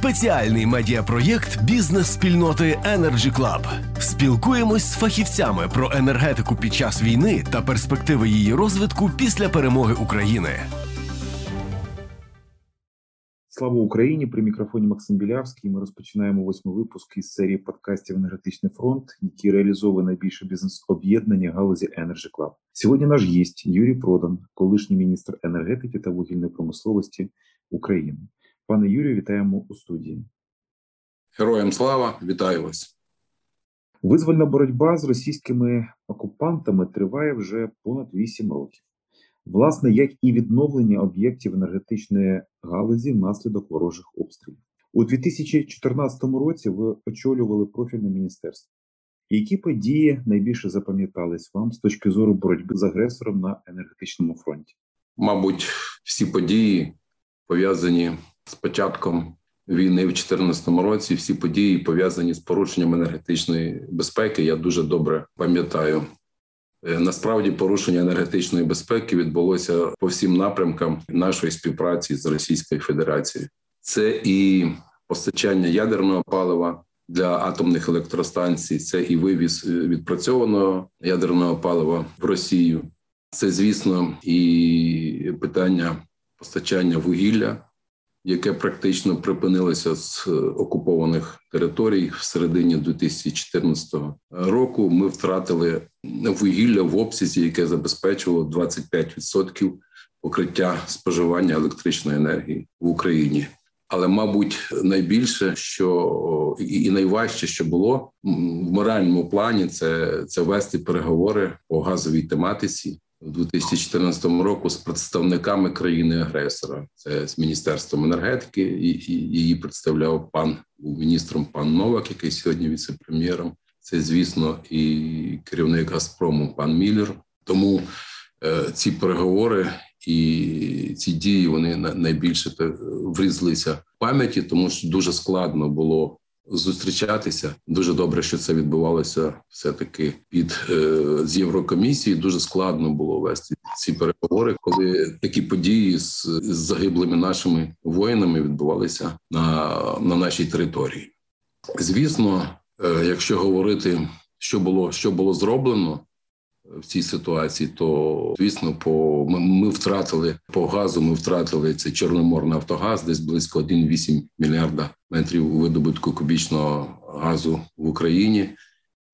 Спеціальний медіапроєкт бізнес-спільноти Energy Club. Спілкуємось з фахівцями про енергетику під час війни та перспективи її розвитку після перемоги України. Слава Україні! При мікрофоні Максим Білявський. Ми розпочинаємо восьмий випуск із серії подкастів Енергетичний фронт, які реалізовує найбільше бізнес-об'єднання галузі Energy Club. Сьогодні наш гість Юрій Продан, колишній міністр енергетики та вугільної промисловості України. Пане Юрію, вітаємо у студії. Героям слава, вітаю вас. Визвольна боротьба з російськими окупантами триває вже понад 8 років. Власне, як і відновлення об'єктів енергетичної галузі внаслідок ворожих обстрілів у 2014 році. Ви очолювали профільне міністерство. Які події найбільше запам'ятались вам з точки зору боротьби з агресором на енергетичному фронті? Мабуть, всі події пов'язані з початком війни в 2014 році. Всі події пов'язані з порушенням енергетичної безпеки. Я дуже добре пам'ятаю. Е, насправді порушення енергетичної безпеки відбулося по всім напрямкам нашої співпраці з Російською Федерацією. Це і постачання ядерного палива для атомних електростанцій, це і вивіз е, відпрацьованого ядерного палива в Росію. Це, звісно, і питання постачання вугілля яке практично припинилося з е, окупованих територій в середині 2014 року. Ми втратили вугілля в обсязі, яке забезпечувало 25% покриття споживання електричної енергії в Україні. Але, мабуть, найбільше, що і найважче, що було в моральному плані, це це вести переговори по газовій тематиці у 2014 року з представниками країни-агресора. Це з міністерством енергетики, і, її представляв пан був міністром пан Новак, який сьогодні віце-прем'єром. Це, звісно, і керівник Газпрому, пан Міллер. Тому е, ці переговори і ці дії вони найбільше врізлися в пам'яті, тому що дуже складно було зустрічатися. Дуже добре, що це відбувалося все таки під е, з Єврокомісії. Дуже складно було вести ці переговори, коли такі події з, з загиблими нашими воїнами відбувалися на, на нашій території. Звісно, е, якщо говорити, що було, що було зроблено в цій ситуації, то звісно, по ми, ми втратили по газу. Ми втратили цей Чорноморний Нафтогаз, десь близько 1,8 мільярда метрів видобутку кубічного газу в Україні.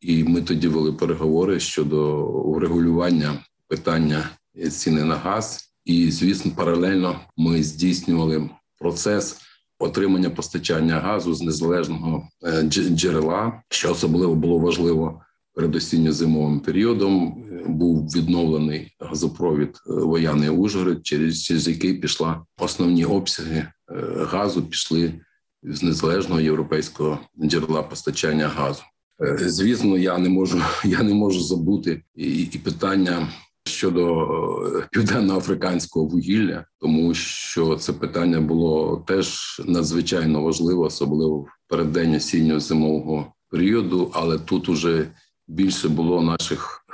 І ми тоді вели переговори щодо врегулювання питання ціни на газ. І звісно, паралельно ми здійснювали процес отримання постачання газу з незалежного е, джерела, що особливо було важливо перед осінньо-зимовим періодом е, був відновлений газопровід е, Вояний Ужгород, через, через який пішла основні обсяги е, газу, пішли з незалежного європейського джерела постачання газу. Звісно, я не можу, я не можу забути і, і питання. Щодо південно-африканського вугілля, тому що це питання було теж надзвичайно важливо, особливо в переддень осінньо-зимового періоду. Але тут уже більше було наших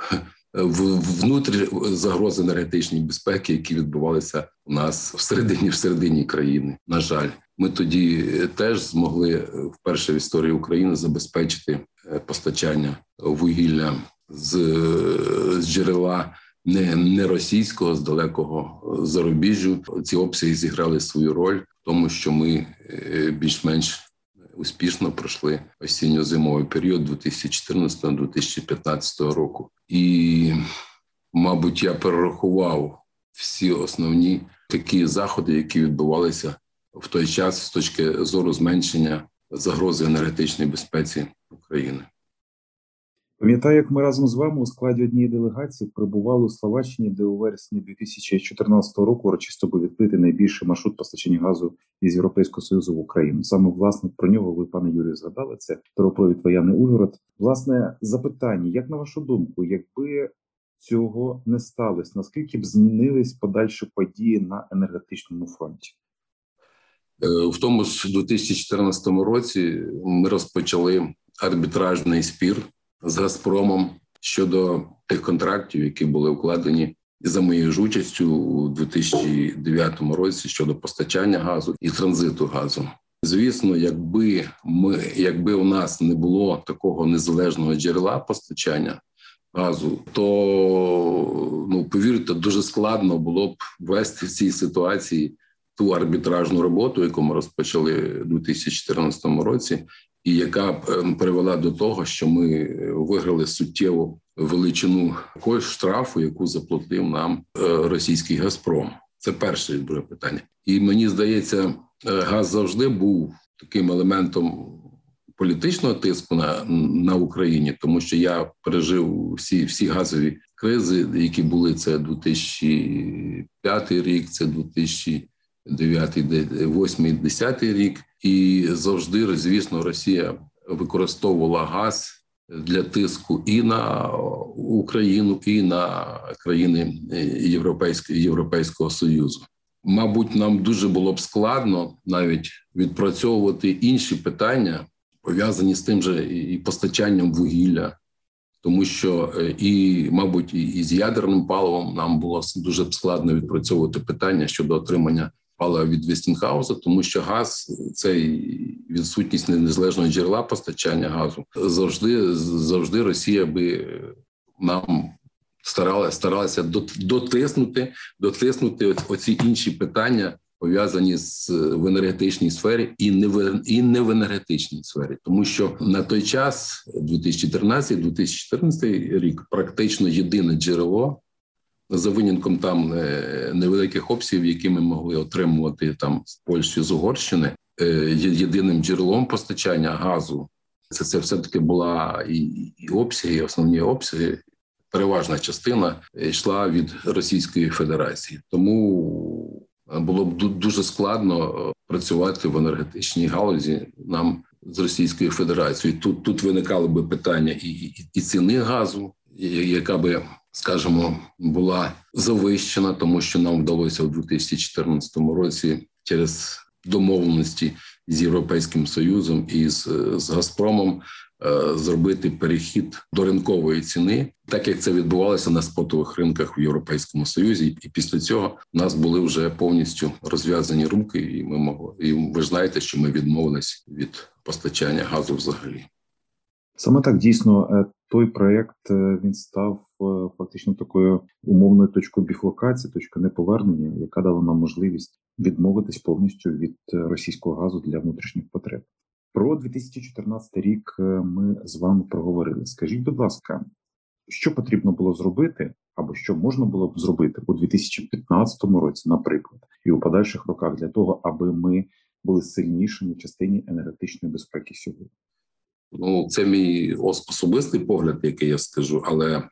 внутрі загроз енергетичної безпеки, які відбувалися у нас всередині всередині країни. На жаль, ми тоді теж змогли вперше в історії України забезпечити е, постачання вугілля з, з джерела. Не не російського з далекого зарубіжжю ці обсяги зіграли свою роль в тому, що ми е, більш-менш успішно пройшли осінньо-зимовий період 2014-2015 року. І, мабуть, я перерахував всі основні такі заходи, які відбувалися в той час з точки зору зменшення загрози енергетичної безпеці України. Пам'ятаю, як ми разом з вами у складі однієї делегації прибували у Словаччині, де у вересні 2014 року урочисто був відкритий найбільший маршрут постачання газу із Європейського союзу в Україну. Саме власне про нього ви, пане Юрію, згадали це Торопровід воєнний Ужгород. Власне запитання: як на вашу думку, якби цього не сталося, наскільки б змінились подальші події на енергетичному фронті? Е, в тому ж 2014 році ми розпочали арбітражний спір з Газпромом щодо тих контрактів, які були укладені за моєю ж участю у 2009 році щодо постачання газу і транзиту газу. Звісно, якби ми, якби у нас не було такого незалежного джерела постачання газу, то ну повірте, дуже складно було б вести в цій ситуації ту арбітражну роботу, яку ми розпочали у 2014 році, і яка ем, привела до того, що ми виграли суттєву величину штрафу, яку заплатив нам е, російський Газпром. Це перше друге питання, і мені здається, е, газ завжди був таким елементом політичного тиску на на Україні, тому що я пережив всі всі газові кризи, які були це 2005 рік, це 2009, 2008, 2010 рік, і завжди, звісно, Росія використовувала газ для тиску і на Україну, і на країни Європейського Європейського союзу. Мабуть, нам дуже було б складно навіть відпрацьовувати інші питання, пов'язані з тим же і постачанням вугілля, тому що е, і, мабуть, і з ядерним паливом нам було дуже б складно відпрацьовувати питання щодо отримання палива від Вестінхауза, тому що газ цей відсутність незалежного джерела постачання газу завжди завжди Росія би нам старалася старалася дотиснути, дотиснути оці інші питання. Пов'язані з в енергетичній сфері і не в і не в енергетичній сфері, тому що на той час, 2013-2014 рік, практично єдине джерело за винятком там е, невеликих обсягів, які ми могли отримувати там з Польщі з Угорщини, е, єдиним джерелом постачання газу. Це це все таки була і, і обсяги, і основні обсяги. Переважна частина йшла від Російської Федерації, тому було б дуже складно працювати в енергетичній галузі нам з Російською Федерацією. Тут тут виникали би питання і, і, і ціни газу, яка би скажімо, була завищена, тому що нам вдалося у 2014 році через домовленості з європейським союзом і з, з Газпромом. Е, зробити перехід до ринкової ціни, так як це відбувалося на спотових ринках в Європейському Союзі, і після цього у нас були вже повністю розв'язані руки, і ми могли і ви знаєте, що ми відмовились від постачання газу взагалі. Саме так дійсно е, той проект е, він став фактично такою умовною точкою біфлокації, точкою неповернення, яка дала нам можливість відмовитись повністю від російського газу для внутрішніх потреб. Про 2014 рік ми з вами проговорили. Скажіть, будь ласка, що потрібно було зробити, або що можна було б зробити у 2015 році, наприклад, і у подальших роках для того, аби ми були сильнішими в частині енергетичної безпеки сьогодні? Ну, це мій особистий погляд, який я скажу, але е,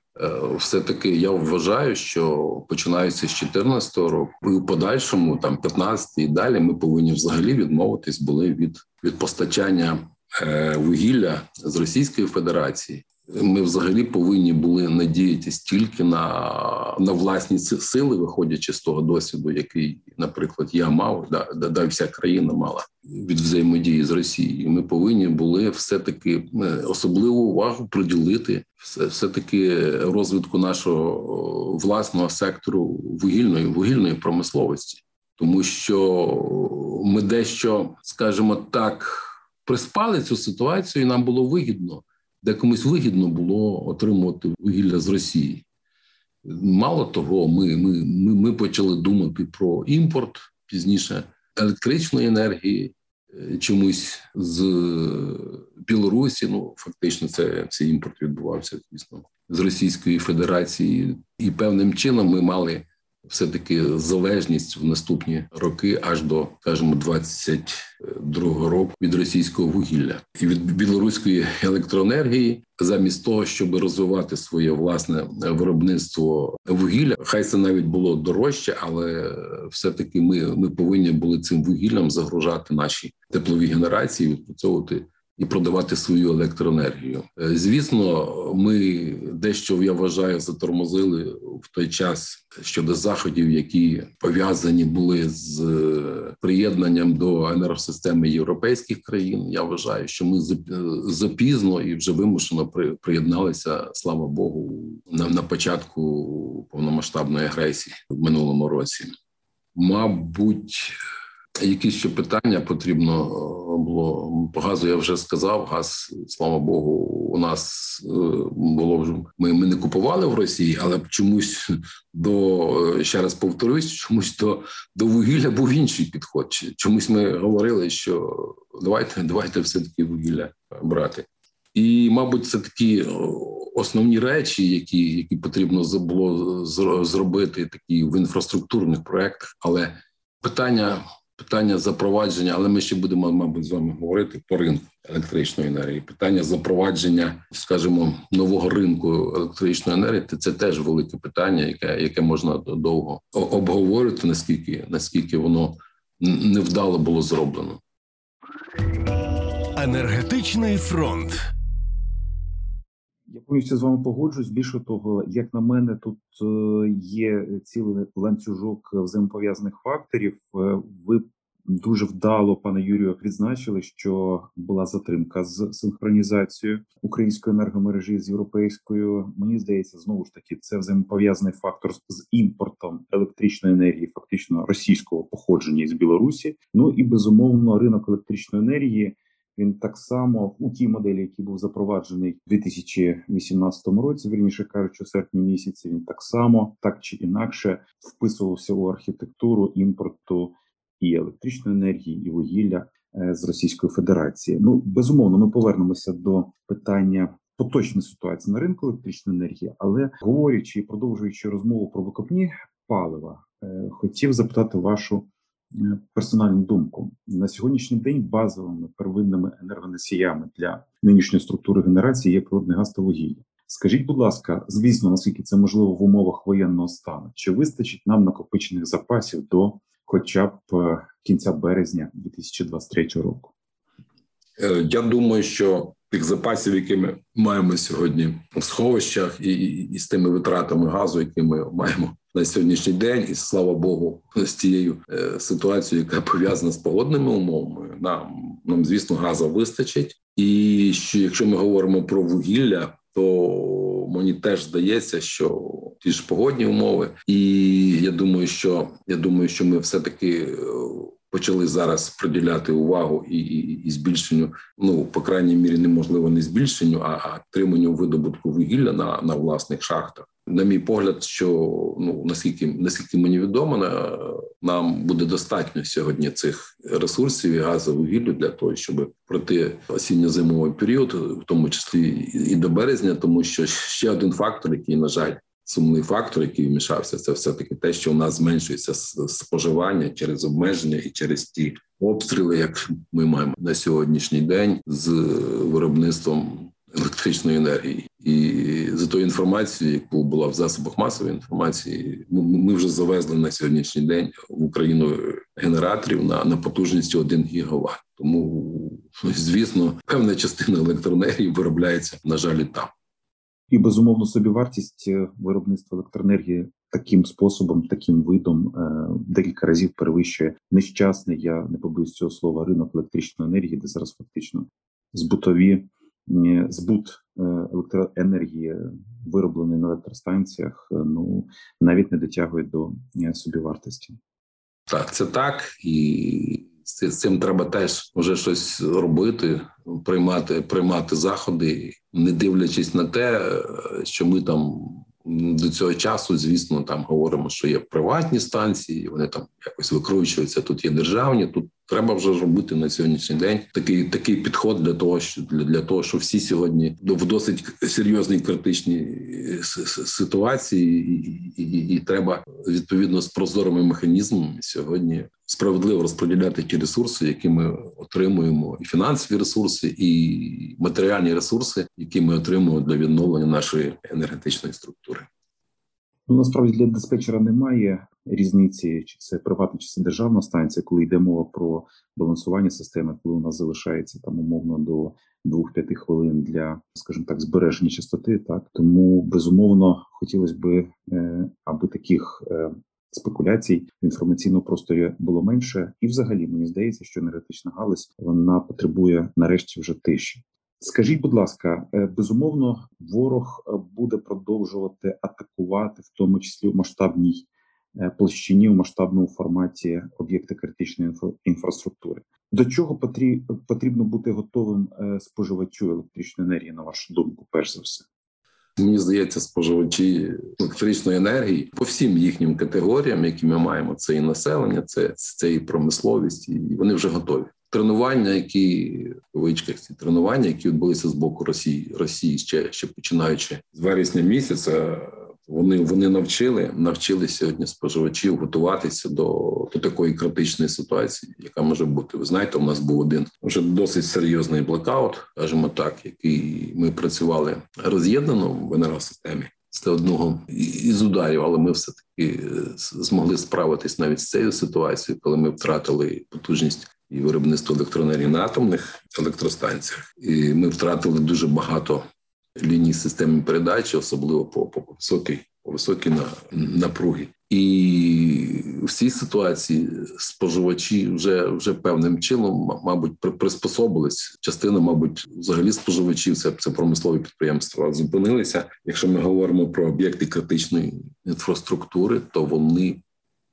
все-таки я вважаю, що починаючи з 2014 року, і в подальшому, там 15 і далі, ми повинні взагалі відмовитись були від від постачання е, вугілля з Російської Федерації ми взагалі повинні були надіятися тільки на на власні сили, виходячи з того досвіду, який, наприклад, я мав, да, да, вся країна мала від взаємодії з Росією. Ми повинні були все таки е, особливу увагу приділити все, все таки розвитку нашого власного сектору вугільної вугільної промисловості, тому що ми дещо, скажімо так, приспали цю ситуацію, і нам було вигідно де комусь вигідно було отримувати вугілля з Росії. Мало того, ми, ми, ми, ми почали думати про імпорт пізніше електричної енергії. Е, чомусь з Білорусі, ну фактично, це цей імпорт відбувався, звісно, з Російської Федерації, і певним чином ми мали все таки залежність в наступні роки, аж до скажімо, 22-го року від російського вугілля і від білоруської електроенергії, замість того, щоб розвивати своє власне виробництво вугілля, хай це навіть було дорожче, але все таки ми, ми повинні були цим вугіллям загружати наші теплові генерації, відпрацьовувати і продавати свою електроенергію. Е, звісно, ми дещо я вважаю затормозили в той час щодо заходів, які пов'язані були з е, приєднанням до енергосистеми європейських країн. Я вважаю, що ми запізно і вже вимушено приєдналися, слава Богу, на, на початку повномасштабної агресії в минулому році. Мабуть, якісь ще питання потрібно було по газу. Я вже сказав. Газ, слава Богу, у нас е, було вже ми, ми не купували в Росії, але чомусь до ще раз повторюсь, чомусь до до вугілля був інший підход. Чомусь ми говорили, що давайте, давайте все таки вугілля брати. І, мабуть, це такі основні речі, які які потрібно було зробити такі в інфраструктурних проектах. Але питання питання запровадження, але ми ще будемо, мабуть, з вами говорити по ринку електричної енергії. Питання запровадження, скажімо, нового ринку електричної енергії це теж велике питання, яке яке можна довго обговорити, наскільки наскільки воно невдало було зроблено. Енергетичний фронт. Я повністю з вами погоджуюсь. Більше того, як на мене, тут е, є цілий ланцюжок взаємопов'язаних факторів. Е, ви дуже вдало, пане Юрію, відзначили, що була затримка з синхронізацією української енергомережі з європейською. Мені здається, знову ж таки, це взаємопов'язаний фактор з імпортом електричної енергії, фактично російського походження із Білорусі. Ну і безумовно, ринок електричної енергії. Він так само у тій моделі, який був запроваджений у 2018 році, вірніше кажучи, у серпні місяці, він так само, так чи інакше, вписувався у архітектуру імпорту і електричної енергії, і вугілля е, з Російської Федерації. Ну безумовно, ми повернемося до питання. Поточної ситуації на ринку електричної енергії, але говорячи і продовжуючи розмову про викопні палива, е, хотів запитати вашу персональну думку на сьогоднішній день базовими первинними енергоносіями для нинішньої структури генерації є природне газ та вугілля. Скажіть, будь ласка, звісно, наскільки це можливо в умовах воєнного стану, чи вистачить нам накопичених запасів до хоча б е, кінця березня 2023 року? Е, я думаю, що тих запасів, які ми маємо сьогодні в сховищах, і, і з тими витратами газу, які ми маємо на сьогоднішній день, і слава Богу, з тією е, ситуацією, яка пов'язана з погодними умовами, нам нам звісно газу вистачить. І що якщо ми говоримо про вугілля, то мені теж здається, що ті ж погодні умови, і я думаю, що я думаю, що ми все таки. Почали зараз приділяти увагу і і, і збільшенню. Ну по крайній мірі неможливо не збільшенню, а, а отриманню видобутку вугілля на на власних шахтах. На мій погляд, що ну наскільки наскільки мені відомо, нам буде достатньо сьогодні цих ресурсів і газу вугіллю для того, щоб пройти осінньо-зимовий період, в тому числі і до березня, тому що ще один фактор, який на жаль сумний фактор, який вмішався, це все таки те, що у нас зменшується споживання через обмеження і через ті обстріли, як ми маємо на сьогоднішній день з виробництвом електричної енергії. І за тою інформацією, яку була в засобах масової інформації, ми вже завезли на сьогоднішній день в Україну генераторів на на потужністю 1 гігават. Тому звісно, певна частина електроенергії виробляється на жаль там. І безумовно собівартість е, виробництва електроенергії таким способом, таким видом е, декілька разів перевищує нещасний. Я не побоюсь цього слова ринок електричної енергії, де зараз фактично збутові е, збут електроенергії, вироблений на електростанціях, ну навіть не дотягує до собівартості. Так, це так і з цим треба теж вже щось робити, приймати приймати заходи, не дивлячись на те, що ми там до цього часу, звісно, там говоримо, що є приватні станції, вони там якось викручуються. Тут є державні. Тут треба вже робити на сьогоднішній день такий такий підход для того, що для, для того, що всі сьогодні в досить серйозній критичній ситуації, і, і, і треба відповідно з прозорими механізмами сьогодні справедливо розподіляти ті ресурси, які ми отримуємо, і фінансові ресурси, і матеріальні ресурси, які ми отримуємо для відновлення нашої енергетичної структури. Ну насправді для диспетчера немає різниці, чи це приватна, чи це державна станція, коли йде мова про балансування системи, коли у нас залишається там умовно до 2-5 хвилин для, скажімо так, збереження частоти. Так тому безумовно хотілося б, е, аби таких е, спекуляцій в інформаційному просторі було менше, і, взагалі, мені здається, що енергетична галузь вона потребує нарешті вже тиші. Скажіть, будь ласка, е, безумовно, ворог буде продовжувати атакувати, в тому числі в масштабній е, площині у масштабному форматі об'єкти критичної інфраструктури. До чого потрібно бути готовим е, споживачу електричної енергії, на вашу думку, перш за все? Мені здається, споживачі електричної енергії по всім їхнім категоріям, які ми маємо, це і населення, це це і промисловість, і вони вже готові. Тренування, які в вичках ці тренування, які відбулися з боку Росії Росії ще ще починаючи з вересня місяця, вони вони навчили навчили сьогодні споживачів готуватися до до такої критичної ситуації, яка може бути. Ви знаєте, у нас був один вже досить серйозний блокаут, скажімо так, який ми працювали роз'єднано в енергосистемі. Це одного із ударів, але ми все таки е, змогли справитись навіть з цією ситуацією, коли ми втратили потужність і виробництво електроенергії на атомних електростанціях, і ми втратили дуже багато ліній системи передачі, особливо по по високій по високій напруги. І в цій ситуації споживачі вже вже певним чином, мабуть, приспособились. Частина, мабуть, взагалі споживачів це це промислові підприємства зупинилися. Якщо ми говоримо про об'єкти критичної інфраструктури, то вони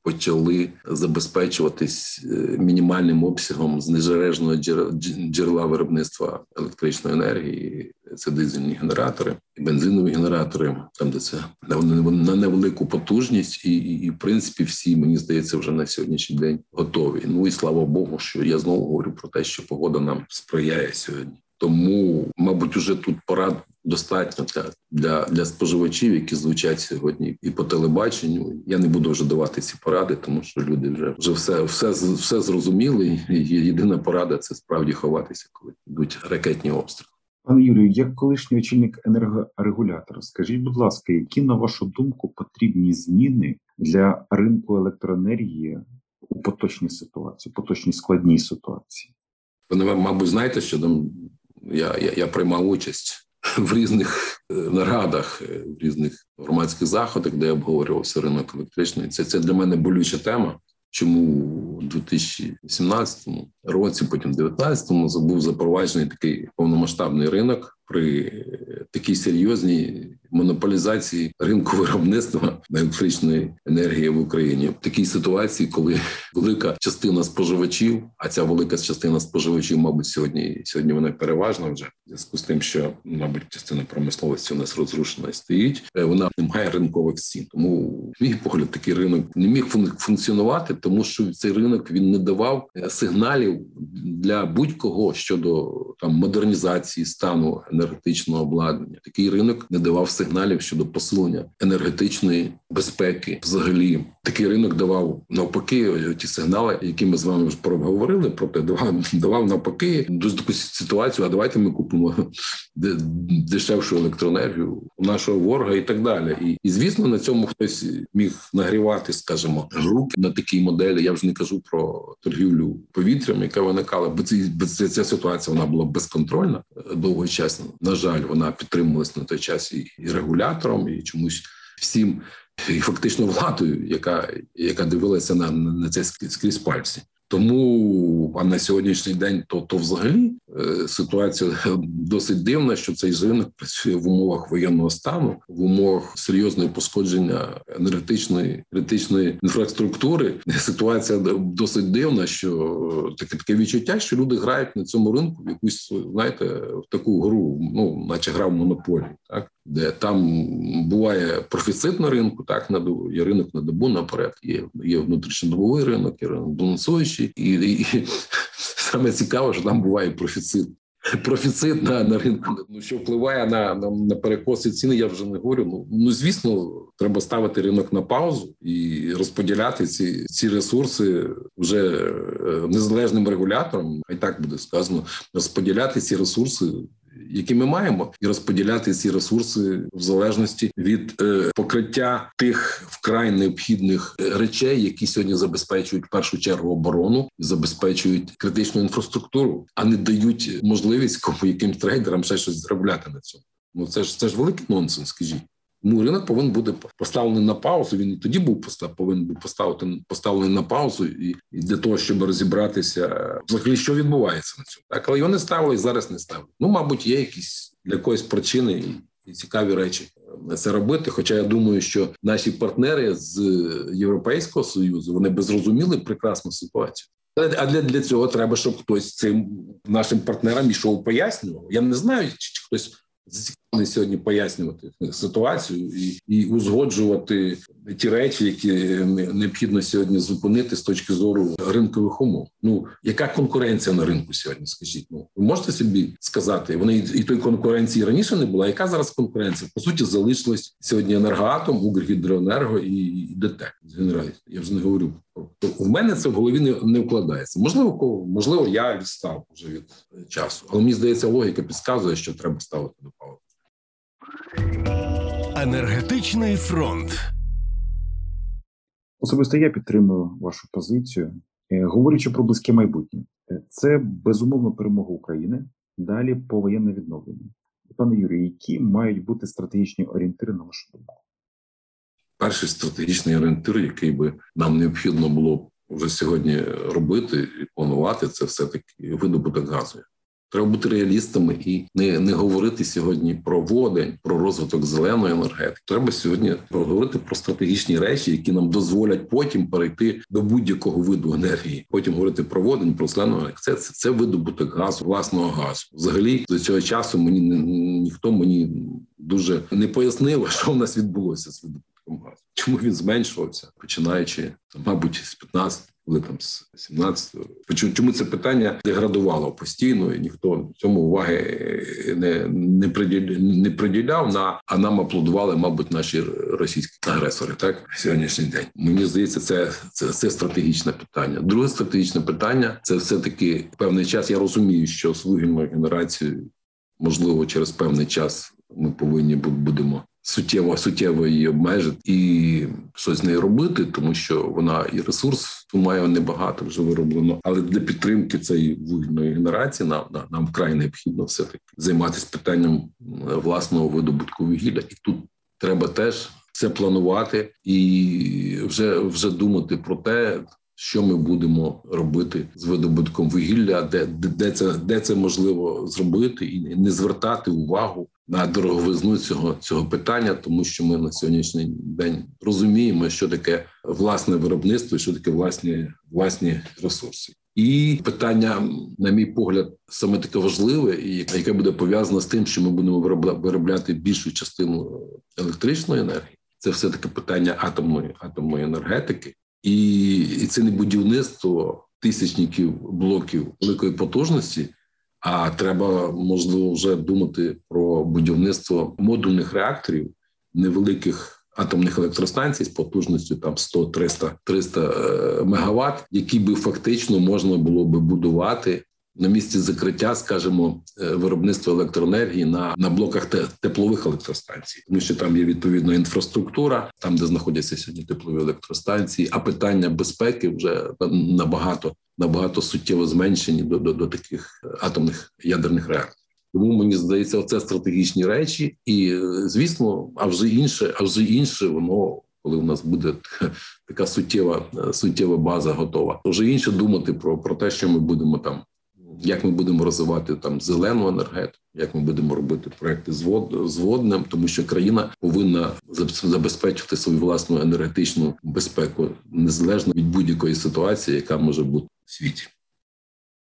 почали забезпечуватись е, мінімальним обсягом знежережного джерела виробництва електричної енергії. Це дизельні генератори, бензинові генератори, там де це на невелику потужність, і, і, і в принципі всі мені здається вже на сьогоднішній день готові. Ну і слава Богу, що я знову говорю про те, що погода нам сприяє сьогодні. Тому, мабуть, уже тут пора достатньо для для, для споживачів, які звучать сьогодні, і по телебаченню. Я не буду вже давати ці поради, тому що люди вже вже все все, все зрозуміли. І Єдина порада це справді ховатися, коли йдуть ракетні обстріли. Пане Юрію, як колишній очільник енергорегулятора, скажіть, будь ласка, які на вашу думку потрібні зміни для ринку електроенергії у поточній ситуації, поточній складній ситуації? Ви, мабуть, знаєте, що там я, я, я приймав участь в різних е, нарадах, е, в різних громадських заходах, де обговорювався ринок електричний. Це це для мене болюча тема. Чому у 2017 році, потім 2019 був запроваджений такий повномасштабний ринок при такій серйозній монополізації ринку виробництва електричної енергії в Україні в такій ситуації, коли велика частина споживачів, а ця велика частина споживачів, мабуть, сьогодні сьогодні вона переважна вже в зв'язку з тим, що мабуть частина промисловості у нас розрушена стоїть. Е, вона не має ринкових цін. Тому мій погляд, такий ринок не міг функціонувати, тому що цей ринок він не давав е, сигналів для будь-кого щодо там модернізації стану енергетичного обладнання. Такий ринок не давав сигналів щодо посилення енергетичної безпеки. Взагалі, такий ринок давав навпаки ті сигнали, які ми з вами вже проговорили. Проте давав давав навпаки дуже таку ситуацію. А давайте ми купимо дешевшу електроенергію у нашого ворога і так далі. І, і звісно, на цьому хтось міг нагрівати, скажімо, руки на такій моделі. Я вже не кажу про торгівлю повітрям, яка виникала, бо ці ця, ця ситуація вона була безконтрольна довгий час. На жаль, вона підтримувалась на той час і регулятором, і чомусь всім, і фактично владою, яка яка дивилася на, на це скрізь пальці. Тому а на сьогоднішній день то то взагалі е, ситуація досить дивна, що цей ринок працює в умовах воєнного стану, в умовах серйозної пошкодження енергетичної критичної інфраструктури. Ситуація досить дивна, що таке таке відчуття, що люди грають на цьому ринку в якусь знаєте в таку гру, ну наче гра в монополію, так де там буває профіцит на ринку, так на є ринок на добу наперед. Є є внутрішньодобовий ринок, є ринок балансуючий, і, і саме цікаво, що там буває профіцит. Профіцит на на ринку, ну що впливає на на, на перекоси ціни, я вже не говорю. Ну ну звісно, треба ставити ринок на паузу і розподіляти ці ці ресурси вже е, незалежним регулятором. Хай так буде сказано, розподіляти ці ресурси які ми маємо, і розподіляти ці ресурси в залежності від е, покриття тих вкрай необхідних е, речей, які сьогодні забезпечують першу чергу оборону забезпечують критичну інфраструктуру, а не дають можливість кому яким трейдерам ще щось зробляти на цьому. Ну це ж це ж великий нонсенс, скажіть. Тому ринок повинен бути поставлений на паузу. Він і тоді був постав, повинен був поставити поставлений на паузу, і, і для того, щоб розібратися, взагалі, що відбувається на цьому. Так, але його не ставили і зараз не ставили. Ну, мабуть, є якісь для якоїсь причини і, і цікаві речі це робити. Хоча я думаю, що наші партнери з Європейського союзу вони би зрозуміли прекрасну ситуацію. А для для цього треба, щоб хтось цим нашим партнерам ішов пояснював. Я не знаю, чи хтось зацікавлений сьогодні пояснювати ситуацію і і узгоджувати ті речі, які необхідно сьогодні зупинити з точки зору ринкових умов. Ну яка конкуренція на ринку сьогодні? Скажіть, ну ви можете собі сказати, вони і той конкуренції раніше не була. Яка зараз конкуренція? По суті, залишилось сьогодні енергоатом, Укргідроенерго і ДТЕК з генералів. Я вже не говорю про в мене це в голові не, не вкладається. Можливо, можливо, я відстав вже від часу, але мені здається, логіка підказує, що треба ставити до паливо. Енергетичний фронт. Особисто я підтримую вашу позицію. Е, говорячи про близьке майбутнє, е, це безумовно перемога України. Далі повоєнне відновлення. Пане Юрію, які мають бути стратегічні орієнтири на вашу думку? Перший стратегічний орієнтир, який би нам необхідно було вже сьогодні робити і планувати, це все таки видобуток газу. Треба бути реалістами і не не говорити сьогодні про водень, про розвиток зеленої енергетики. Треба сьогодні поговорити про стратегічні речі, які нам дозволять потім перейти до будь-якого виду енергії. Потім говорити про водень, про зелену енергетику. Це, це, це видобуток газу, власного газу. Взагалі до цього часу мені ніхто мені дуже не пояснив, що в нас відбулося з видобутком газу. Чому він зменшувався, починаючи мабуть з 15 коли там з 17-го. Чому це питання деградувало постійно, і ніхто цьому уваги не не, приділяв, не приділяв на а нам аплодували, мабуть, наші російські агресори. Так сьогоднішній день мені здається, це це, це стратегічне питання. Друге стратегічне питання це все таки певний час. Я розумію, що з вугільною генерацією можливо через певний час ми повинні будемо суттєво суттєво її обмежити і щось з нею робити, тому що вона і ресурс має небагато вже вироблено. Але для підтримки цієї вугільної генерації нам нам вкрай необхідно все таки займатися питанням власного видобутку вугілля, і тут треба теж це планувати і вже вже думати про те. Що ми будемо робити з видобутком вугілля, де де це де це можливо зробити, і не звертати увагу на дороговизну цього цього питання, тому що ми на сьогоднішній день розуміємо, що таке власне виробництво, що таке власні власні ресурси. І питання, на мій погляд, саме таке важливе, і яке буде пов'язане з тим, що ми будемо виробляти більшу частину електричної енергії. Це все таки питання атомної атомної енергетики, і, і це не будівництво тисячників блоків великої потужності. А треба можливо вже думати про будівництво модульних реакторів невеликих атомних електростанцій з потужністю там 100, 300, 300 мегаватт, які би фактично можна було би будувати на місці закриття, скажімо, е, виробництва електроенергії на на блоках теплових електростанцій, тому що там є відповідна інфраструктура, там де знаходяться сьогодні теплові електростанції. А питання безпеки вже набагато набагато суттєво зменшені до, до, до таких атомних ядерних реакторів. Тому мені здається, оце стратегічні речі, і звісно, а вже інше, а вже інше, воно коли у нас буде така суттєва суттєва база готова, то вже інше думати про, про те, що ми будемо там як ми будемо розвивати там зелену енергетику, як ми будемо робити проекти з вод з водним, тому що країна повинна забезпечити свою власну енергетичну безпеку незалежно від будь-якої ситуації, яка може бути в світі.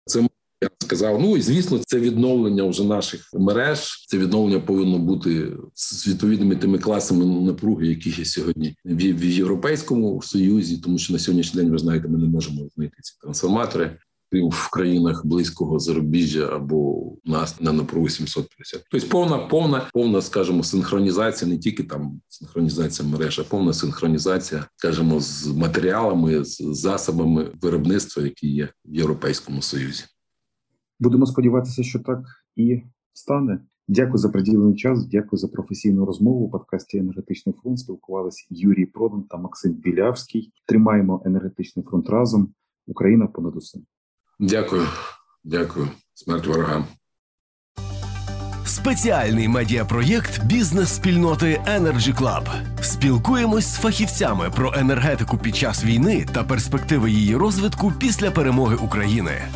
Це я сказав. Ну і звісно, це відновлення вже наших мереж. Це відновлення повинно бути з відповідними тими класами напруги, які є сьогодні в Європейському Союзі, тому що на сьогоднішній день ви знаєте, ми не можемо знайти ці трансформатори в країнах близького зарубіжжя або у нас на напругу 750. Тобто повна, повна, повна, скажімо, синхронізація, не тільки там синхронізація мереж, а повна синхронізація, скажімо, з матеріалами, з засобами виробництва, які є в Європейському Союзі. Будемо сподіватися, що так і стане. Дякую за приділений час. Дякую за професійну розмову. У подкасті енергетичний фронт спілкувалися Юрій Продан та Максим Білявський. Тримаємо енергетичний фронт разом. Україна понад усе. Дякую, дякую, смерть ворогам. Спеціальний медіапроєкт бізнес-спільноти Energy Club. Спілкуємось з фахівцями про енергетику під час війни та перспективи її розвитку після перемоги України.